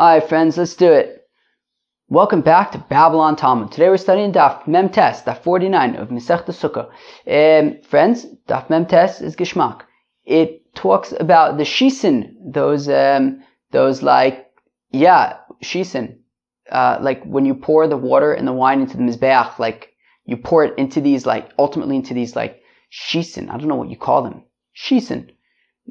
Alright, friends, let's do it. Welcome back to Babylon Talmud. Today we're studying Daf Mem Tes, Daf 49 of Masech Sukkah. Um, friends, Daf Mem Tes is Gishmak. It talks about the shisin, those, um, those like, yeah, shisin. Uh, like when you pour the water and the wine into the Mizbeach, like you pour it into these, like, ultimately into these, like, shisin. I don't know what you call them. Shisin.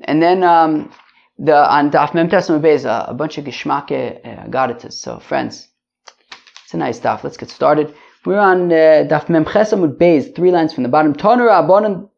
And then, um, the on Daf Mem Tesam Beza, a bunch of Gishmake uh, Gadatas. So, friends, it's a nice Daf. Let's get started. We're on uh, Daf Mem Chesamud Beis, three lines from the bottom. Toner Abonim.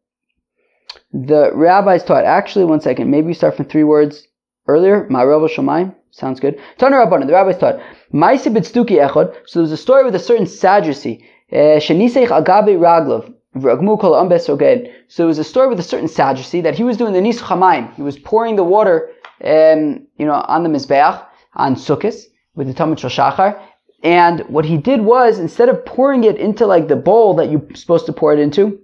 The rabbis taught. Actually, one second. Maybe we start from three words earlier. Ma'arav Shomayim. Sounds good. Toner Abonim. The rabbis taught. Maisi Bitstuki Echod. So there's a story with a certain Sadducee. Uh, Raglov. So it was a story with a certain Sadducee that he was doing the Nis Chamayim. He was pouring the water, um, you know, on the Mizbeach, on Sukkot, with the Talmud Shachar. And what he did was, instead of pouring it into like the bowl that you're supposed to pour it into,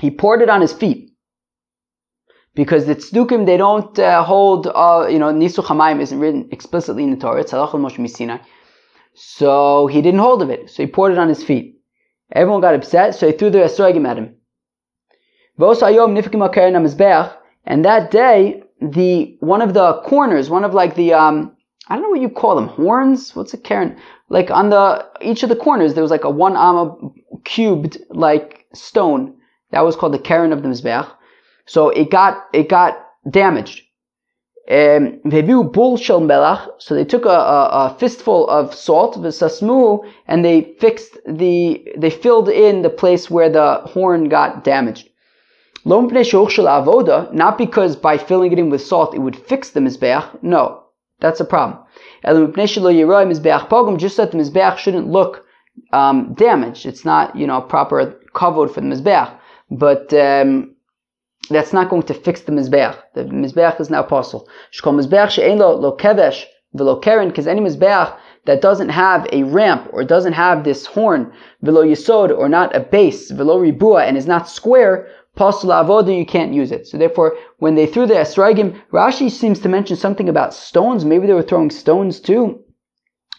he poured it on his feet. Because the tzdukim, they don't uh, hold, uh, you know, Nisu Chamayim isn't written explicitly in the Torah. It's. So he didn't hold of it. So he poured it on his feet. Everyone got upset, so he threw the esrogim at him. And that day, the one of the corners, one of like the um, I don't know what you call them, horns. What's a karen? Like on the each of the corners, there was like a one amma cubed like stone that was called the karen of the mizbeach. So it got it got damaged. Um, so they took a, a, a fistful of salt, and they fixed the, they filled in the place where the horn got damaged. Not because by filling it in with salt it would fix the mizbeach. No, that's a problem. Just that the mizbeach shouldn't look um, damaged. It's not, you know, proper covered for the mizbeach. But um, that's not going to fix the Mizbeach. The Mizbeach is now apostle. Shkol Mizbeach she'en lo, lo kevesh v'lo keren, because any Mizbeach that doesn't have a ramp or doesn't have this horn, v'lo yisod, or not a base, v'lo ribua, and is not square, Apostle avoda, you can't use it. So therefore, when they threw the esragim, Rashi seems to mention something about stones. Maybe they were throwing stones too.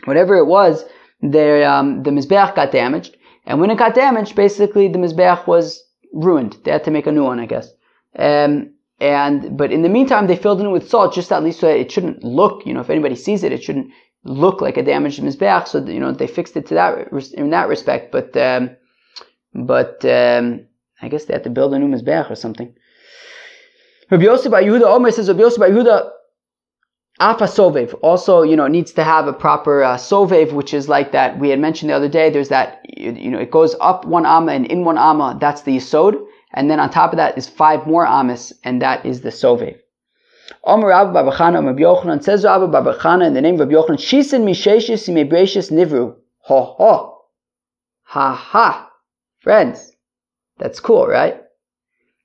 Whatever it was, their, um, the Mizbeach got damaged. And when it got damaged, basically the Mizbeach was ruined. They had to make a new one, I guess. Um, and but in the meantime, they filled it in with salt, just at least so it shouldn't look. You know, if anybody sees it, it shouldn't look like a damaged mizbeach. So you know, they fixed it to that in that respect. But um, but um, I guess they had to build a new mizbeach or something. Rabbi Yosef Yehuda Omer says Rabbi Yosef Yehuda Afa sovev also, you know, needs to have a proper uh, sovev, which is like that we had mentioned the other day. There's that, you know, it goes up one amma and in one amma. That's the yisod. And then on top of that is five more amis, and that is the sovev. Omer Rabbi Babachana, Rabbi Yochanan, says Rabbi Babachana in the name of Rabbi Yochanan, Shisin Misheshis Imebreshis Nivru. Ho ho. Ha ha. Friends, that's cool, right?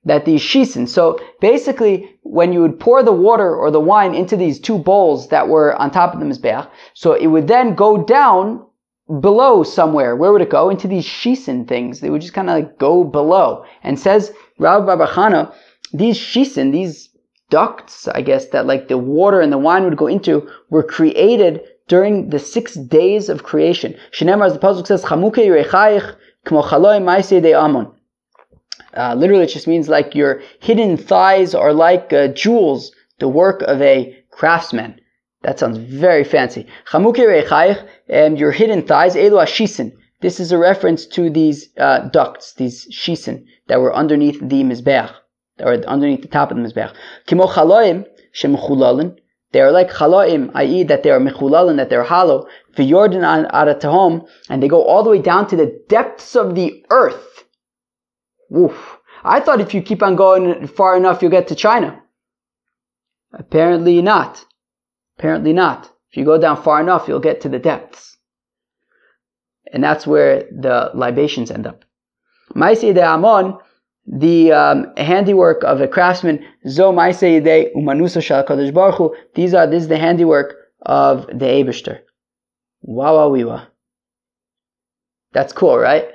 That these shisin. So basically, when you would pour the water or the wine into these two bowls that were on top of the mizbeach, so it would then go down below somewhere. Where would it go? Into these shisin things. They would just kind of like go below. And says Rav Babachana, these shisin, these ducts, I guess, that like the water and the wine would go into, were created during the six days of creation. Shinemar, as the pasuk says, Chamuke Yirechayich Kmo Chaloi Maise De Amon. Uh, literally, it just means like your hidden thighs are like uh, jewels, the work of a craftsman. That sounds very fancy. Yirechayich and your hidden thighs, elu ashisin. This is a reference to these uh, ducts, these shisin that were underneath the mizbeach, or underneath the top of the mizbeach. Kimo chaloim shemechulalin. They are like chaloim, i.e., that they are mechulalin, that they're hollow. V'yordan aratahom, and they go all the way down to the depths of the earth. Woof. I thought if you keep on going far enough, you'll get to China. Apparently not. Apparently not. If you go down far enough, you'll get to the depths. And that's where the libations end up. Maise de Amon, the um, handiwork of a craftsman, zo maise de umanusa shal kadosh baruch These are this is the handiwork of the Abishter. Wow, wow. That's cool, right?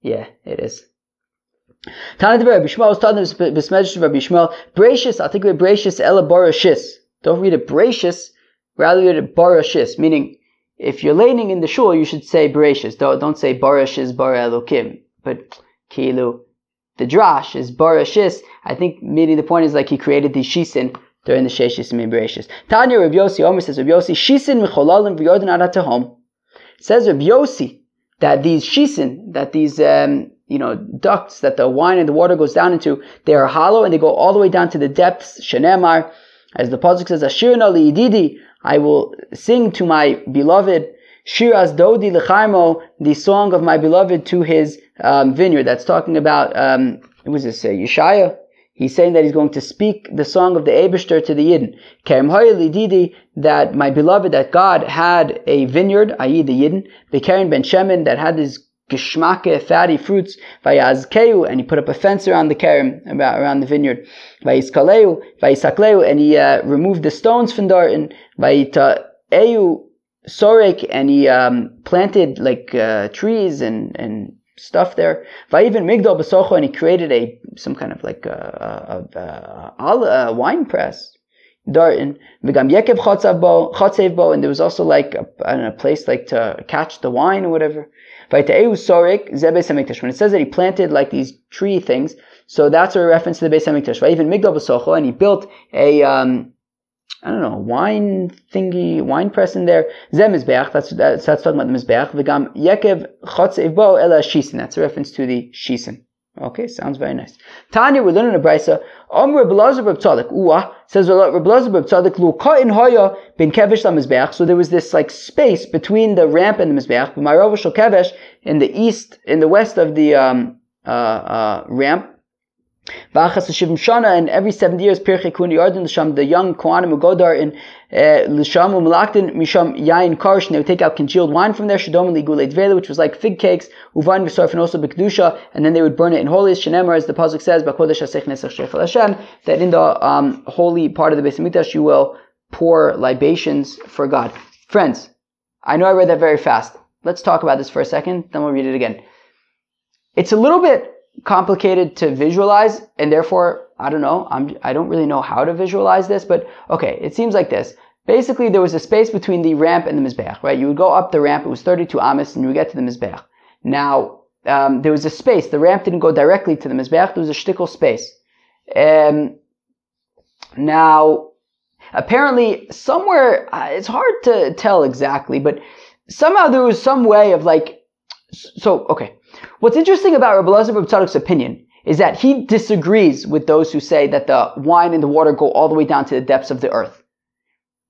Yeah, it is. Tana Rabbi Shmuel was talking to Besmedrash Rabbi Shmuel. Bracious, I think we're bracious ela borashis. Don't read it bracious rather barashis, meaning if you're laning in the shul, you should say bereshis. Don't, don't say barashis bara elokim. But kilu, the drash is barashis. I think meaning the point is like he created the shisin during the sheshis and bereshis. Tanya Rabbi Yossi Omer says Rabbi Yossi shisin mecholalim v'yordan adatahom. Says Rabbi Yossi that these shisin, that these um, you know ducts that the wine and the water goes down into, they are hollow and they go all the way down to the depths. Shenemar, as the pasuk says, Ashirna li I will sing to my beloved Shiraz Dodi Lechaimo, the song of my beloved to his um, vineyard. That's talking about, um, what was this, uh, Yeshaya? He's saying that he's going to speak the song of the Abishter to the Yidden. Kerem Didi, that my beloved, that God had a vineyard, i.e. the Yidden, Bekerin ben Shemin, that had these geschmacke, fatty fruits, vayazkeu, and he put up a fence around the kerem, around the vineyard, vayiskaleu, vayisakleu, and he uh, removed the stones from and vayita'eu sorek, and he um, planted like uh, trees and, and stuff there. Vayiven migdal besocho, and he created a some kind of like a, a, a, a wine press. Darton, Vigam Yekev Chotzev Bo, and there was also like a, a place like to catch the wine or whatever. It says that he planted like these tree things, so that's a reference to the Beis Hamikdash. Even Migdal B'Socho, and he built a um, I don't know, wine thingy, wine press in there. Zem Mizbeach, that's, that's, that's talking about the Mizbeach. V'gam Yekev Chotzev Bo Ela Shisen, that's a reference to the Shisen. Okay, sounds very nice. Tanya, we're learning a brisa. Om Reb Lazar Reb Tzadik. Uah says Reb Tzadik. Lu in hoya bin kevish la So there was this like space between the ramp and the mizbeach. But my shel kevish in the east, in the west of the um, uh, uh, ramp. And every seventy years, Pirchei Kun Yarden l'sham, the young Kohanim would go there in uh, l'sham u'malaktin misham yain karsh, and they would take out congealed wine from there, shadom ligulei dvela, which was like fig cakes, uvan v'sorf, and also b'kedusha, and then they would burn it in holiest, shenemar, as the pasuk says, b'kodesh hasech nesach shefel Hashem, that in the um, holy part of the Beis Hamikdash you will pour libations for God. Friends, I know I read that very fast. Let's talk about this for a second, then we'll read it again. It's a little bit complicated to visualize and therefore I don't know I'm I don't really know how to visualize this but okay it seems like this. Basically there was a space between the ramp and the mizbeach right? You would go up the ramp it was 32 amas and you would get to the mizbeach. Now um, there was a space the ramp didn't go directly to the mizbeach there was a shtickle space. Um, now apparently somewhere uh, it's hard to tell exactly but somehow there was some way of like so okay What's interesting about Rabbi Lazar Tzadok's opinion is that he disagrees with those who say that the wine and the water go all the way down to the depths of the earth.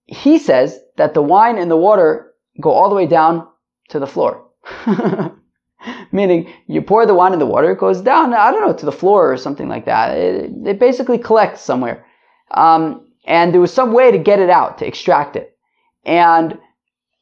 He says that the wine and the water go all the way down to the floor. Meaning, you pour the wine in the water, it goes down, I don't know, to the floor or something like that. It, it basically collects somewhere. Um, and there was some way to get it out, to extract it. And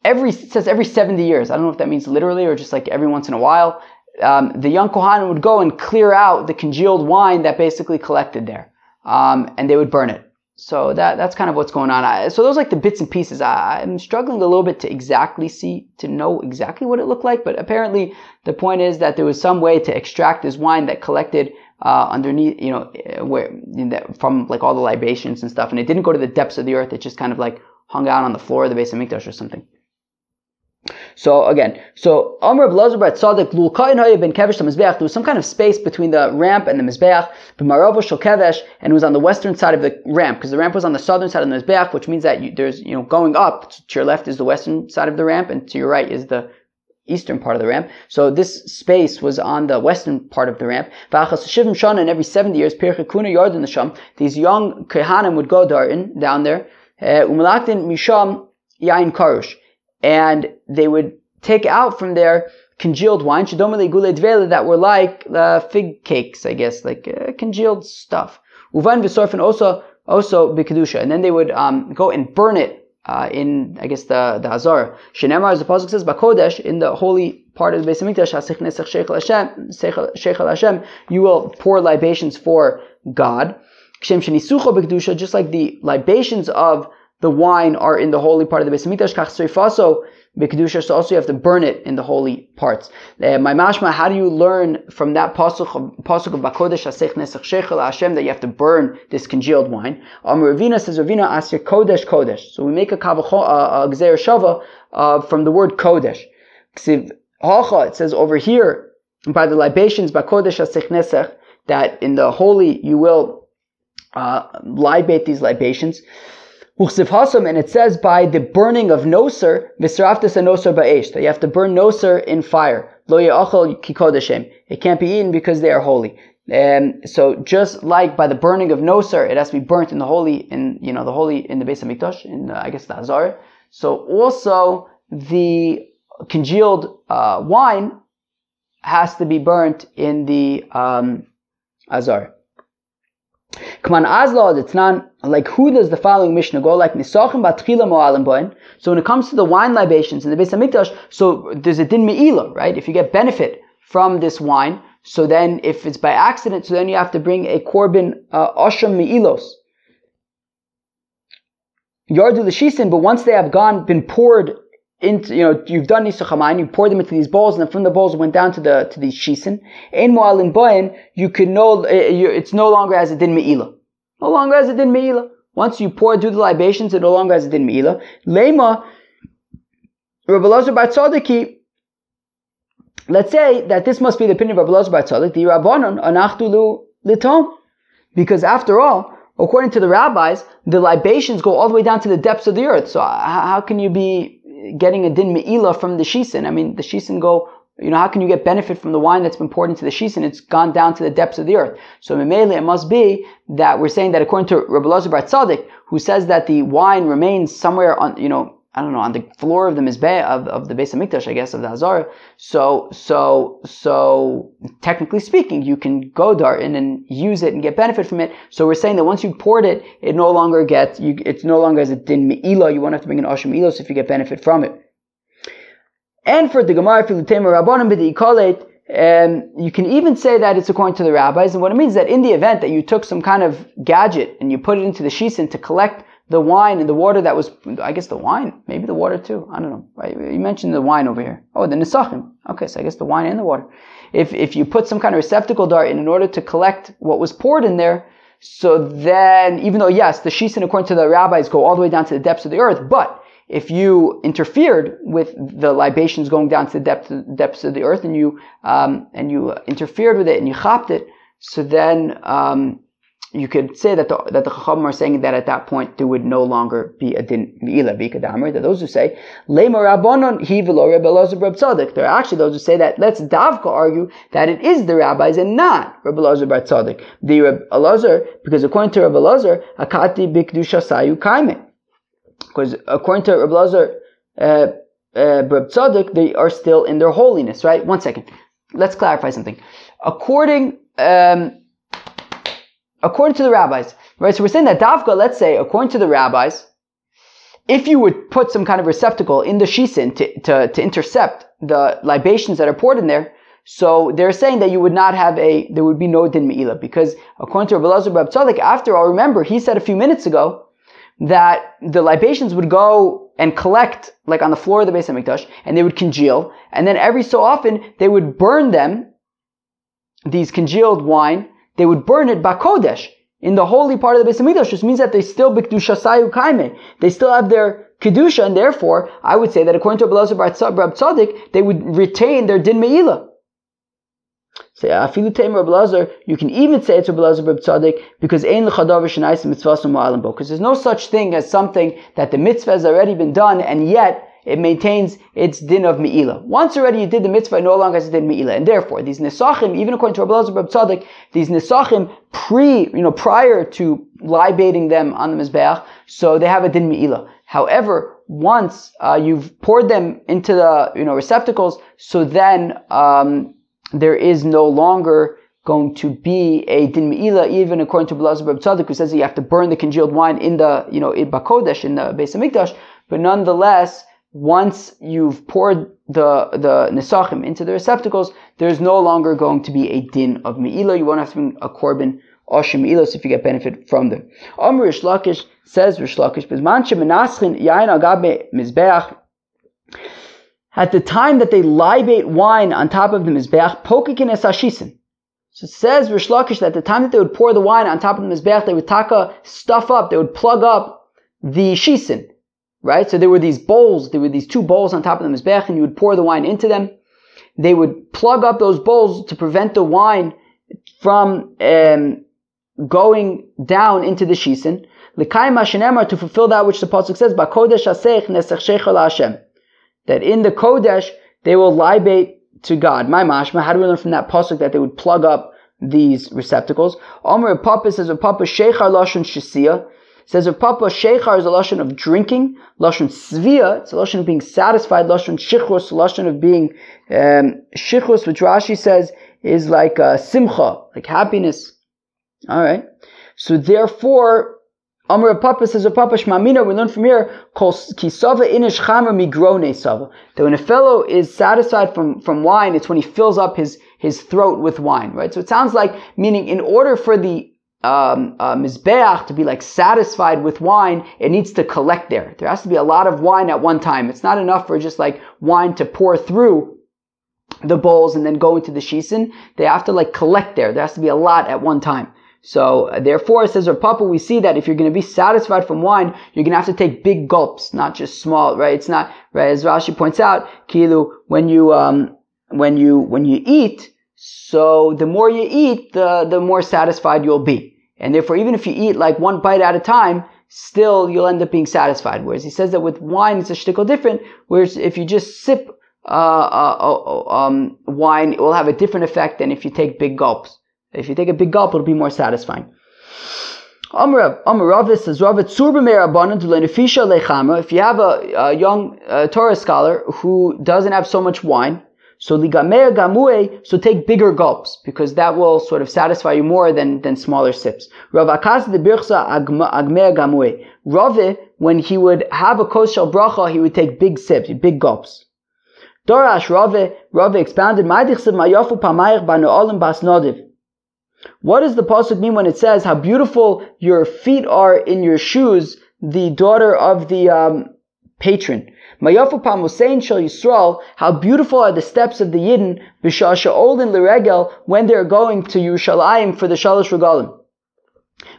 every, it says every 70 years. I don't know if that means literally or just like every once in a while um, the young Kohanim would go and clear out the congealed wine that basically collected there, um, and they would burn it. So that that's kind of what's going on. I, so those like the bits and pieces. I, I'm struggling a little bit to exactly see to know exactly what it looked like, but apparently the point is that there was some way to extract this wine that collected uh, underneath, you know, where from like all the libations and stuff, and it didn't go to the depths of the earth. It just kind of like hung out on the floor of the Beis Hamikdash or something. So again, so Amr Blazer Bar Tzaddik Lulkain Haya ben Kevesh Mizbeach. There was some kind of space between the ramp and the Mizbeach. B'Marova Shel Kevesh, and it was on the western side of the ramp because the ramp was on the southern side of the Mizbeach, which means that you, there's you know going up to your left is the western side of the ramp, and to your right is the eastern part of the ramp. So this space was on the western part of the ramp. And every 70 years, these young Kehanim would go down there. Uh, Umalaktin Misham Yain Karush and they would take out from there congealed wine, that were like uh, fig cakes, I guess, like uh, congealed stuff. Uvan v'sorfen also also b'kedusha, and then they would um, go and burn it uh, in, I guess, the the Hazar. Shenemar, as the pasuk says, bakodesh in the holy part of the Beis Hamikdash, Hashem, you will pour libations for God. Just like the libations of the wine are in the holy part of the Beis Hamikdash. Kach b'kedusha. So also you have to burn it in the holy parts. Uh, my mashma, how do you learn from that pasuk of pasuk of Bakodesh Asech Nesach Shechel Hashem that you have to burn this congealed wine? Um, Ravina says Ravina Asir Kodesh Kodesh. So we make a kavacho a gzer shava uh, from the word Kodesh. It says over here by the libations Bakodesh Asech Nesach that in the holy you will uh, libate these libations. And it says by the burning of noser, visraftis and noser ba'esh, that you have to burn noser in fire. Lo kikodeshem. It can't be eaten because they are holy. And so just like by the burning of noser, it has to be burnt in the holy, in you know the holy in the Beis Hamikdash, in uh, I guess the Azar. So also the congealed uh, wine has to be burnt in the um, Azar. On, Azla, it's not like who does the following Mishnah go? Like Nisachim Batchila Mo'alim Boin. So when it comes to the wine libations in the Beis Hamikdash, so there's a din me'ila, right? If you get benefit from this wine, so then if it's by accident, so then you have to bring a korban uh, osham me'ilos. Yardu l'shisin, but once they have gone, been poured into, you know, you've done nisach you pour them into these bowls, and then from the bowls went down to the to these shisin. Ein mo'alim boyin, you can no, eh, it's no longer as a din me'ila. No longer as a din me'ila. Once you pour do the libations, it no longer has a din me'ila. Lema, Rabbi Lazar Bar Tzadiki, let's say that this must be the opinion of Rabbi Lazar Bar Tzadik, the Rabbanon, anachtulu litom. Because after all, according to the rabbis, the libations go all the way down to the depths of the earth. So how can you be getting a din me'ila from the shisin. I mean, the shisin go, you know, how can you get benefit from the wine that's been poured into the shisin? It's gone down to the depths of the earth. So Mimele, it must be that we're saying that according to Rabbi Lazar Bar Tzadik, who says that the wine remains somewhere on, you know, I don't know, on the floor of the Mizbeh, of, of the Beis Hamikdash, I guess, of the Hazar. So, so, so, technically speaking, you can go there and use it and get benefit from it. So we're saying that once you poured it, it no longer gets, you, it's no longer as a din me'ila, you won't have to bring an ashim ilos if you get benefit from it. And for the Gemara, Filutema Rabbanim B'di um, you can even say that it's according to the rabbis, and what it means is that in the event that you took some kind of gadget and you put it into the shisin to collect the wine and the water that was, I guess the wine, maybe the water too. I don't know. You mentioned the wine over here. Oh, the nisachim. Okay, so I guess the wine and the water. If, if you put some kind of receptacle dart in in order to collect what was poured in there, so then, even though yes, the shisin according to the rabbis go all the way down to the depths of the earth, but if you interfered with the libations going down to the depth, depths of the earth and you um, and you interfered with it and you chopped it, so then um, you could say that the, that the Chachamim are saying that at that point there would no longer be a din mi'ila b'ikadamer. That those who say lema rabbanon he v'lo Rebbe Tzaddik. There are actually those who say that let's davka argue that it is the rabbis and not Rebbe Elazar Tzaddik. The Elazar, because according to Rebbe Elazar, akati b'kedusha sayu kaime. Because according to Rebbe Elazar, uh, uh, Tzaddik, they are still in their holiness. Right? One second. Let's clarify something. According um, according to the rabbis, right? So we're saying that Davka, let's say, according to the rabbis, if you would put some kind of receptacle in the shisin to, to, to intercept the libations that are poured in there, so they're saying that you would not have a, there would be no din me'ila, because according to Rabbi Lazar Tzaddik, after all, remember, he said a few minutes ago that the libations would go and collect, like on the floor of the Beis HaMikdash, and they would congeal, and then every so often, they would burn them, these congealed wine, they would burn it bakodesh in the holy part of the Beis Hamikdash, which means that they still bikdusha sayu kaime. They still have their kedusha, and therefore, I would say that according to Abelazar Bar Tzadik, they would retain their din meila. Say afilu teim Rabbi you can even say it's Rabbi Lazar Bar Tzadik because ein l'chadav v'shenais mitzvah because there's no such thing as something that the mitzvah has already been done, and yet it maintains its din of Me'ila. Once already you did the mitzvah, it no longer has a din Me'ila. And therefore, these Nisachim, even according to Rabbi Elazar Tzaddik, these Nisachim pre, you know, prior to libating them on the Mizbeach, so they have a din Me'ila. However, once uh, you've poured them into the, you know, receptacles, so then um, there is no longer going to be a din me'ila, even according to Belazar Tzaddik, who says you have to burn the congealed wine in the, you know, in Bakodesh, in the Beis Hamikdash, but nonetheless, once you've poured the the nisachim into the receptacles, there's no longer going to be a din of me'ila. You won't have to bring a korban Oshim Ilos if you get benefit from them. Amr Rish Lakish says Rish Lakish, at the time that they libate wine on top of the Mizbeach, pokikin es ashisin. So it says Rish Lakish that at the time that they would pour the wine on top of the Mizbeach, they would taka stuff up, they would plug up the shisin. Right? So there were these bowls, there were these two bowls on top of the Mizbeach, and you would pour the wine into them. They would plug up those bowls to prevent the wine from um, going down into the shisin. To fulfill that which the Pasuk says, that in the Kodesh they will libate to God. My mashma, how do we learn from that pasuk that they would plug up these receptacles? Omer Papa says a Papa Sheikhar Lashon Shisia. Says of Papa Sheikhar is a lashon of drinking, lashon svia, it's a lashon of being satisfied, lashon shichus, lashon of being um, shichus, which Rashi says is like uh, simcha, like happiness. All right. So therefore, Amr Papa says, Papa Shmamina, we learn from here, kisava inish chamer migrone sava. That when a fellow is satisfied from, from wine, it's when he fills up his, his throat with wine, right? So it sounds like, meaning in order for the um, uh, mizbeach to be like satisfied with wine, it needs to collect there. There has to be a lot of wine at one time. It's not enough for just like wine to pour through the bowls and then go into the shisin. They have to like collect there. There has to be a lot at one time. So therefore, it says Papa, we see that if you're going to be satisfied from wine, you're going to have to take big gulps, not just small, right? It's not right as Rashi points out. Kilu, when you um, when you when you eat, so the more you eat, the the more satisfied you'll be, and therefore, even if you eat like one bite at a time, still you'll end up being satisfied. Whereas he says that with wine, it's a shtickle different. Whereas if you just sip uh, uh, uh, um, wine, it will have a different effect than if you take big gulps. If you take a big gulp, it'll be more satisfying. If you have a, a young uh, Torah scholar who doesn't have so much wine, so so take bigger gulps because that will sort of satisfy you more than, than smaller sips. Rav Akas when he would have a kos shel bracha, he would take big sips, big gulps. Dorash Rave, Rave expounded, mayofu bas. What does the pasuk mean when it says how beautiful your feet are in your shoes, the daughter of the um, patron? Mayafu pamusein shel Yisrael, how beautiful are the steps of the Yidden, b'shasha olin liregel, when they're going to Yerushalayim for the Shalosh Regalim.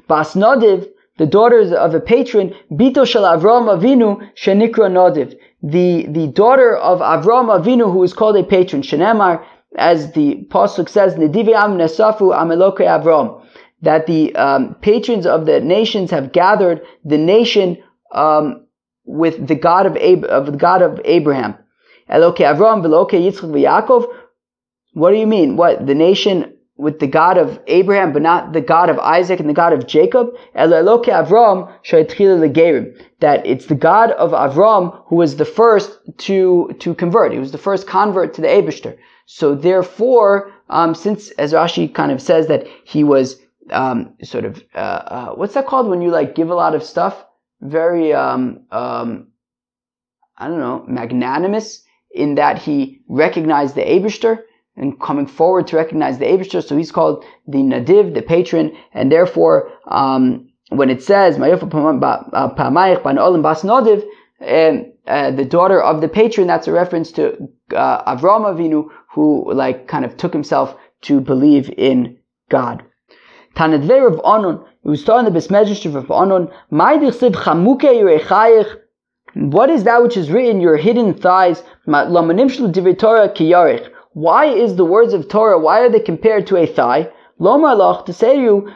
Bas Nodiv, the daughters of a patron, Bito shel Avram Avinu, shenikra Nodiv. The, the daughter of Avram Avinu, who is called a patron, Shenemar, as the pasuk says, "Nedivi nesafu ameloke Avram," that the um, patrons of the nations have gathered the nation um, with the God of, Ab- of the God of Abraham. Eloke Avram, Veloke Yitzchak, Yaakov. What do you mean? What the nation with the God of Abraham, but not the God of Isaac and the God of Jacob? Eloke Avram legerim. That it's the God of Avram who was the first to to convert. He was the first convert to the Abishter. So therefore, um, since as Rashi kind of says that he was um, sort of uh, uh, what's that called when you like give a lot of stuff, very um, um, I don't know, magnanimous in that he recognized the Abishter and coming forward to recognize the Abishter. So he's called the Nadiv, the patron, and therefore um, when it says and uh, the daughter of the patron, that's a reference to uh, Avram Avinu, who like kind of took himself to believe in God. Tanadve Rav Anon, it was taught in the Besmedrash of Anon, what is that which is written, your hidden thighs? Why is the words of Torah, why are they compared to a thigh? Lomar to say to you,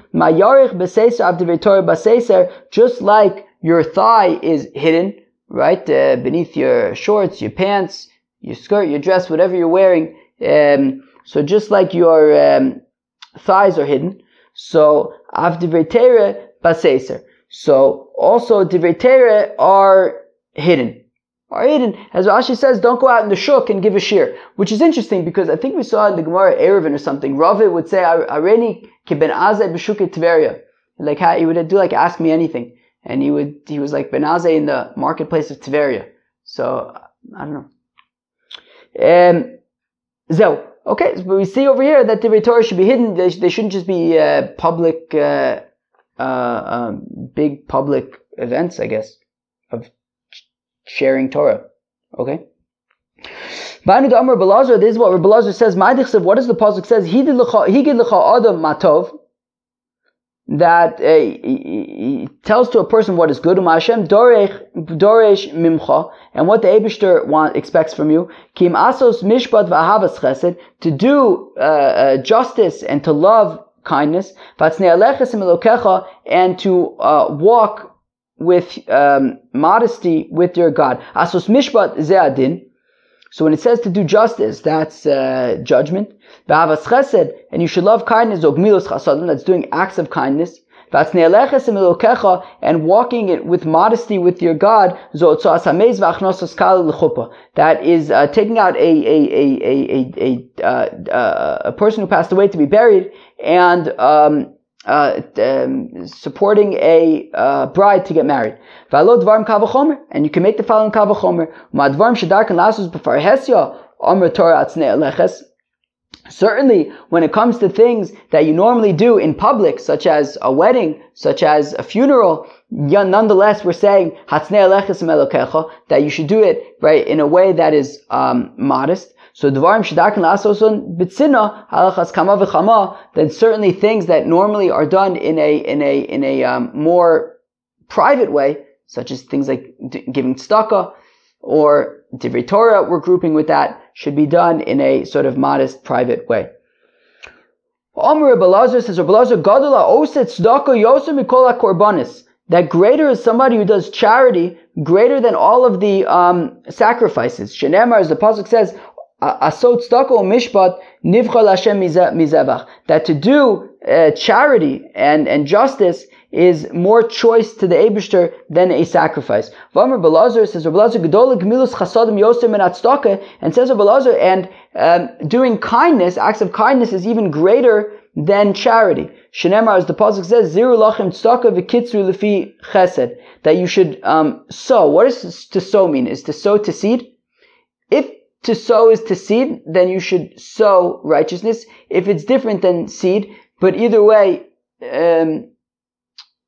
just like your thigh is hidden, right, uh, beneath your shorts, your pants, your skirt, your dress, whatever you're wearing. Um, so just like your um, thighs are hidden, so av divrei baseser. So also divrei are hidden. Are hidden. As Rashi says, don't go out in the shuk and give a shear. Which is interesting because I think we saw in the Gemara Erevin or something, Rave would say, Areni kiben azay b'shukit Tveria. Like how he would do like ask me anything and he would he was like Benaze in the marketplace of Tveria. So I don't know. Um, so Okay, but we see over here that the Torah should be hidden. They, they shouldn't just be uh, public, uh, uh, um, big public events, I guess, of sharing Torah. Okay. Banu this is what Belazar says. What does the pasuk says? He did adam matov. That uh, tells to a person what is good. Hashem doresh mimcha, and what the Eibushter want expects from you. Kim asos mishpat v'ahavas chesed to do uh, uh, justice and to love kindness. And to uh, walk with um, modesty with your God. Asos mishpat ze'adin. So when it says to do justice, that's uh, judgment. chesed, and you should love kindness, that's doing acts of kindness. And walking it with modesty with your God, that is uh, taking out a, a, a, a, a, uh, uh, a person who passed away to be buried and um, uh, um, supporting a uh, bride to get married. And you can make the following kavachomer. Certainly, when it comes to things that you normally do in public, such as a wedding, such as a funeral, nonetheless, we're saying that you should do it right in a way that is um, modest. So dvarim shedakin lasoson bitzina halachas kama v'chama. Then certainly things that normally are done in a in a in a um, more private way, such as things like d- giving tzedakah or divrei Torah, we're grouping with that, should be done in a sort of modest, private way. Omer Belazar says, Belazar Gadula oset tzedakah yosem mikol korbanis. That greater is somebody who does charity greater than all of the um, sacrifices. Shenemar, as the pasuk says, asot tzedakah mishpat nivchal Hashem. That to do uh, charity and, and justice is more choice to the Abishter than a sacrifice. Vamar Belazar says, Belazar Gedola Gemilus Chasadim Yosem and and says Belazar, and um, doing kindness, acts of kindness, is even greater than charity. Shenemar, as the pasuk says, Ziru lachem tzedakah v'kitzru lefi chesed, that you should um, sow. What does to sow mean? Is to sow to seed? If to sow is to seed, then you should sow righteousness. If it's different than seed, but either way, um,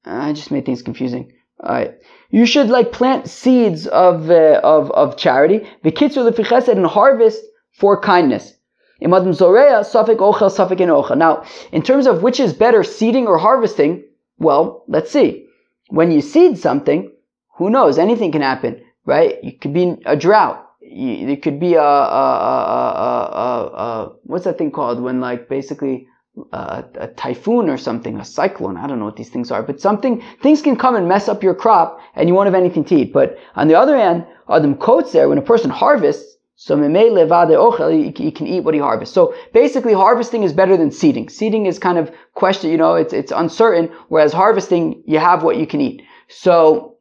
I just made things confusing. Alright. You should like plant seeds of, uh, of, of charity. V'kitzur lefichesed and harvest for kindness. Now, in terms of which is better, seeding or harvesting, well, let's see. When you seed something, who knows? Anything can happen, right? It could be a drought. It could be a, a, a, a, what's that thing called when like basically a, typhoon or something, a cyclone. I don't know what these things are, but something, things can come and mess up your crop and you won't have anything to eat. But on the other hand, Adam quotes there, when a person harvests, so he can eat what he harvests. So basically harvesting is better than seeding. Seeding is kind of question, you know, it's, it's uncertain, whereas harvesting, you have what you can eat. So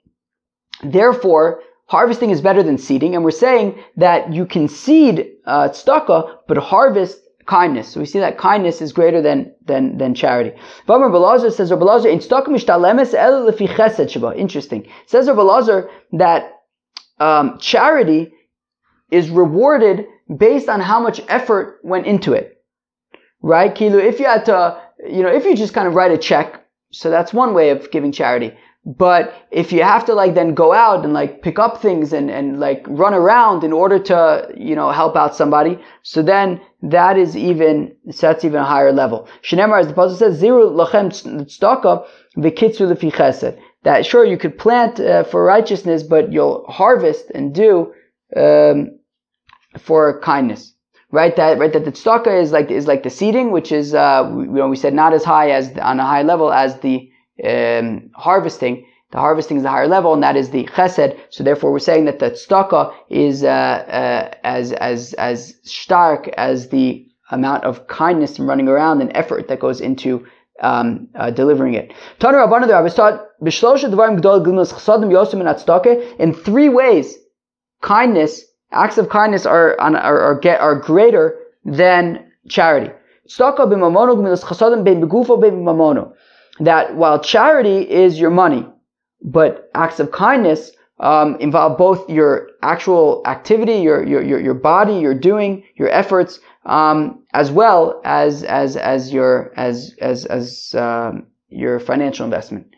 therefore, harvesting is better than seeding, and we're saying that you can seed uh, tzedakah, but harvest kindness. So we see that kindness is greater than than than charity. Vamar Belazar says, Belazar in Interesting. Says Belazar that um, charity is rewarded based on how much effort went into it. Right? Kilu, if you had to, you know, if you just kind of write a check, so that's one way of giving charity. But if you have to like then go out and like pick up things and, and like run around in order to, you know, help out somebody, so then that is even, that's even a higher level. Shinemar, as the Pasuk says, zero lachem tzedakah v'kitzu lefi. That sure you could plant uh, for righteousness, but you'll harvest and do um, for kindness. Right, that right that the tzedakah is like is like the seeding, which is uh, we, you know we said not as high as on a high level as the um, harvesting. The harvesting is the higher level, and that is the chesed. So therefore, we're saying that the tzedakah is uh, uh, as as as stark as the amount of kindness and running around and effort that goes into um, uh, delivering it. In three ways, kindness, acts of kindness are are are, are, are greater than charity that while charity is your money, but acts of kindness um, involve both your actual activity, your, your, your, your body, your doing, your efforts, um, as well as as as your as as as um, your financial investment.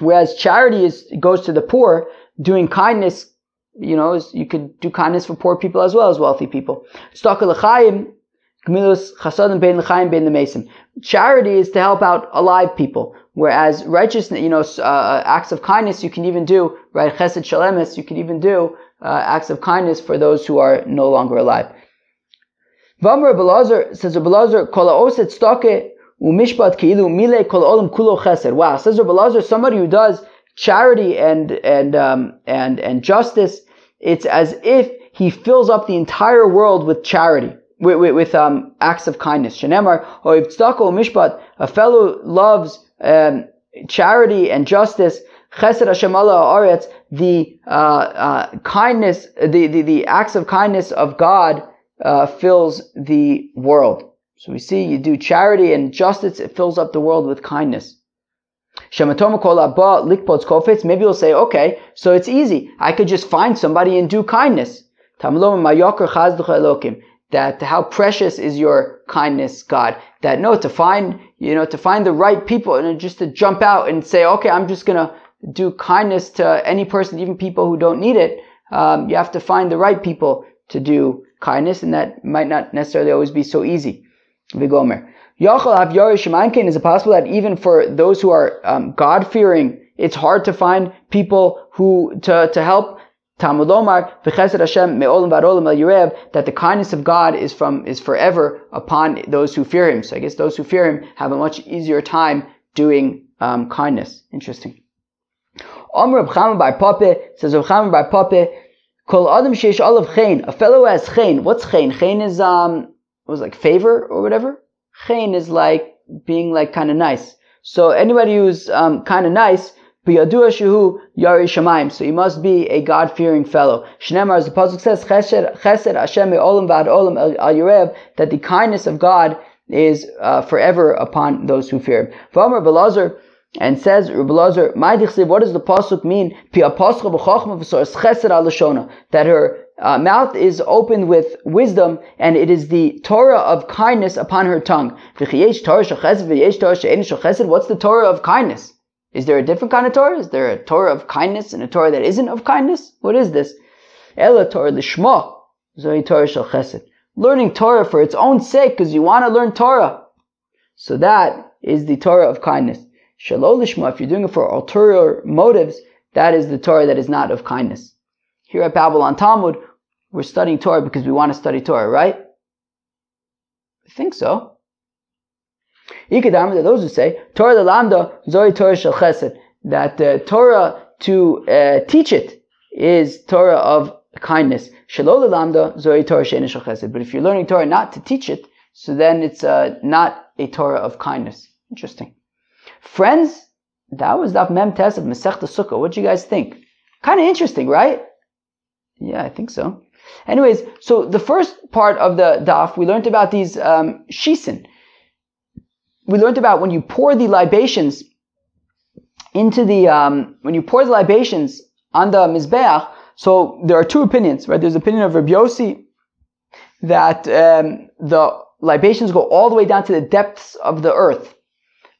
Whereas charity is goes to the poor, doing kindness, you know, is, you could do kindness for poor people as well as wealthy people. Charity is to help out alive people, whereas righteousness, you know, uh, acts of kindness you can even do, right? Chesed shalemis, you can even do uh, acts of kindness for those who are no longer alive. Vamr Belazar says Belazar kol oset stoke umishpat kilu mile kol olam kulo chesed. Wow, says Belazar, somebody who does charity and and um, and and justice, it's as if he fills up the entire world with charity. With, with, with um, acts of kindness. Shenemar, or if mishpat, a fellow loves um, charity and justice, Chesed Hashem the uh, uh, kindness, the, the, the acts of kindness of God uh, fills the world. So we see you do charity and justice, it fills up the world with kindness. Maybe you'll say, okay, so it's easy. I could just find somebody and do kindness. That how precious is your kindness, God. That no, to find, you know, to find the right people and just to jump out and say, okay, I'm just gonna do kindness to any person, even people who don't need it, um, you have to find the right people to do kindness, and that might not necessarily always be so easy. Vigomer. Yachal have Yarish Is it possible that even for those who are um, God fearing, it's hard to find people who to to help? Talmud Omar, Hashem me'olam v'adolam el that the kindness of God is from is forever upon those who fear Him. So I guess those who fear Him have a much easier time doing um, kindness. Interesting. Amr Reb Chaim Pape says Reb Chaim Pape, Kol Adam Sheish Olav Chain. A fellow has Chain. What's Chain? Chain is um was like favor or whatever. Chain is like being like kind of nice. So anybody who's um, kind of nice, So he must be a God-fearing fellow. Shnemar, as the pasuk says, Chesed, Chesed Hashem olam v'ad olam al yurev, that the kindness of God is uh, forever upon those who fear Him. V'amar and says Rabbi Lazar, what does the pasuk mean? That her uh, mouth is opened with wisdom, and it is the Torah of kindness upon her tongue. What's the Torah of kindness? Is there a different kind of Torah? Is there a Torah of kindness and a Torah that isn't of kindness? What is this? Ela Torah lishma, Torah shel chesed. Learning Torah for its own sake, because you want to learn Torah. So that is the Torah of kindness. Shalolishma, if you're doing it for ulterior motives, that is the Torah that is not of kindness. Here at Babylon Talmud, we're studying Torah because we want to study Torah, right? I think so. Ikadam, those who say, Torah lambda, zori Torah shel chesed, that uh, Torah to uh, teach it is Torah of kindness. Shalol lambda, zori Torah shel chesed. But if you're learning Torah not to teach it, so then it's uh, not a Torah of kindness. Interesting. Friends, that was Daf Mem Tes of Masechta Sukkah. What do you guys think? Kind of interesting, right? Yeah, I think so. Anyways, so the first part of the Daf, we learned about these um, shisin. We learned about when you pour the libations into the, um, when you pour the libations on the Mizbeach, so there are two opinions, right? There's the opinion of Rabbi Yossi that um, the libations go all the way down to the depths of the earth.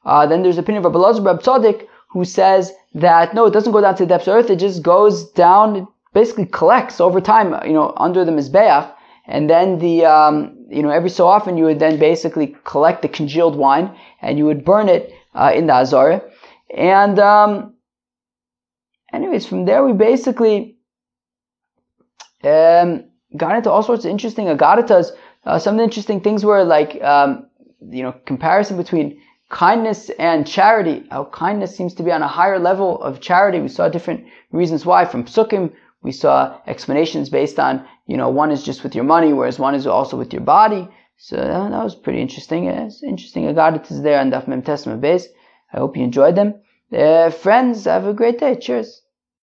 Uh, then there's the opinion of Rabbi Lazar Rab Tzaddik, who says that no, it doesn't go down to the depths of earth, it just goes down, basically collects over time, you know, under the Mizbeach, and then the, um, you know, every so often you would then basically collect the congealed wine, and you would burn it uh, in the Azara. And, um, anyways, from there we basically um, got into all sorts of interesting agaritas. Uh, some interesting things were like, um, you know, comparison between kindness and charity. How kindness seems to be on a higher level of charity. We saw different reasons why. From Psukim, we saw explanations based on, you know, one is just with your money, whereas one is also with your body. So that, was pretty interesting. It's interesting. I got it is there on Daf Mem Tesma base. I hope you enjoyed them. Uh, friends, have a great day. Cheers.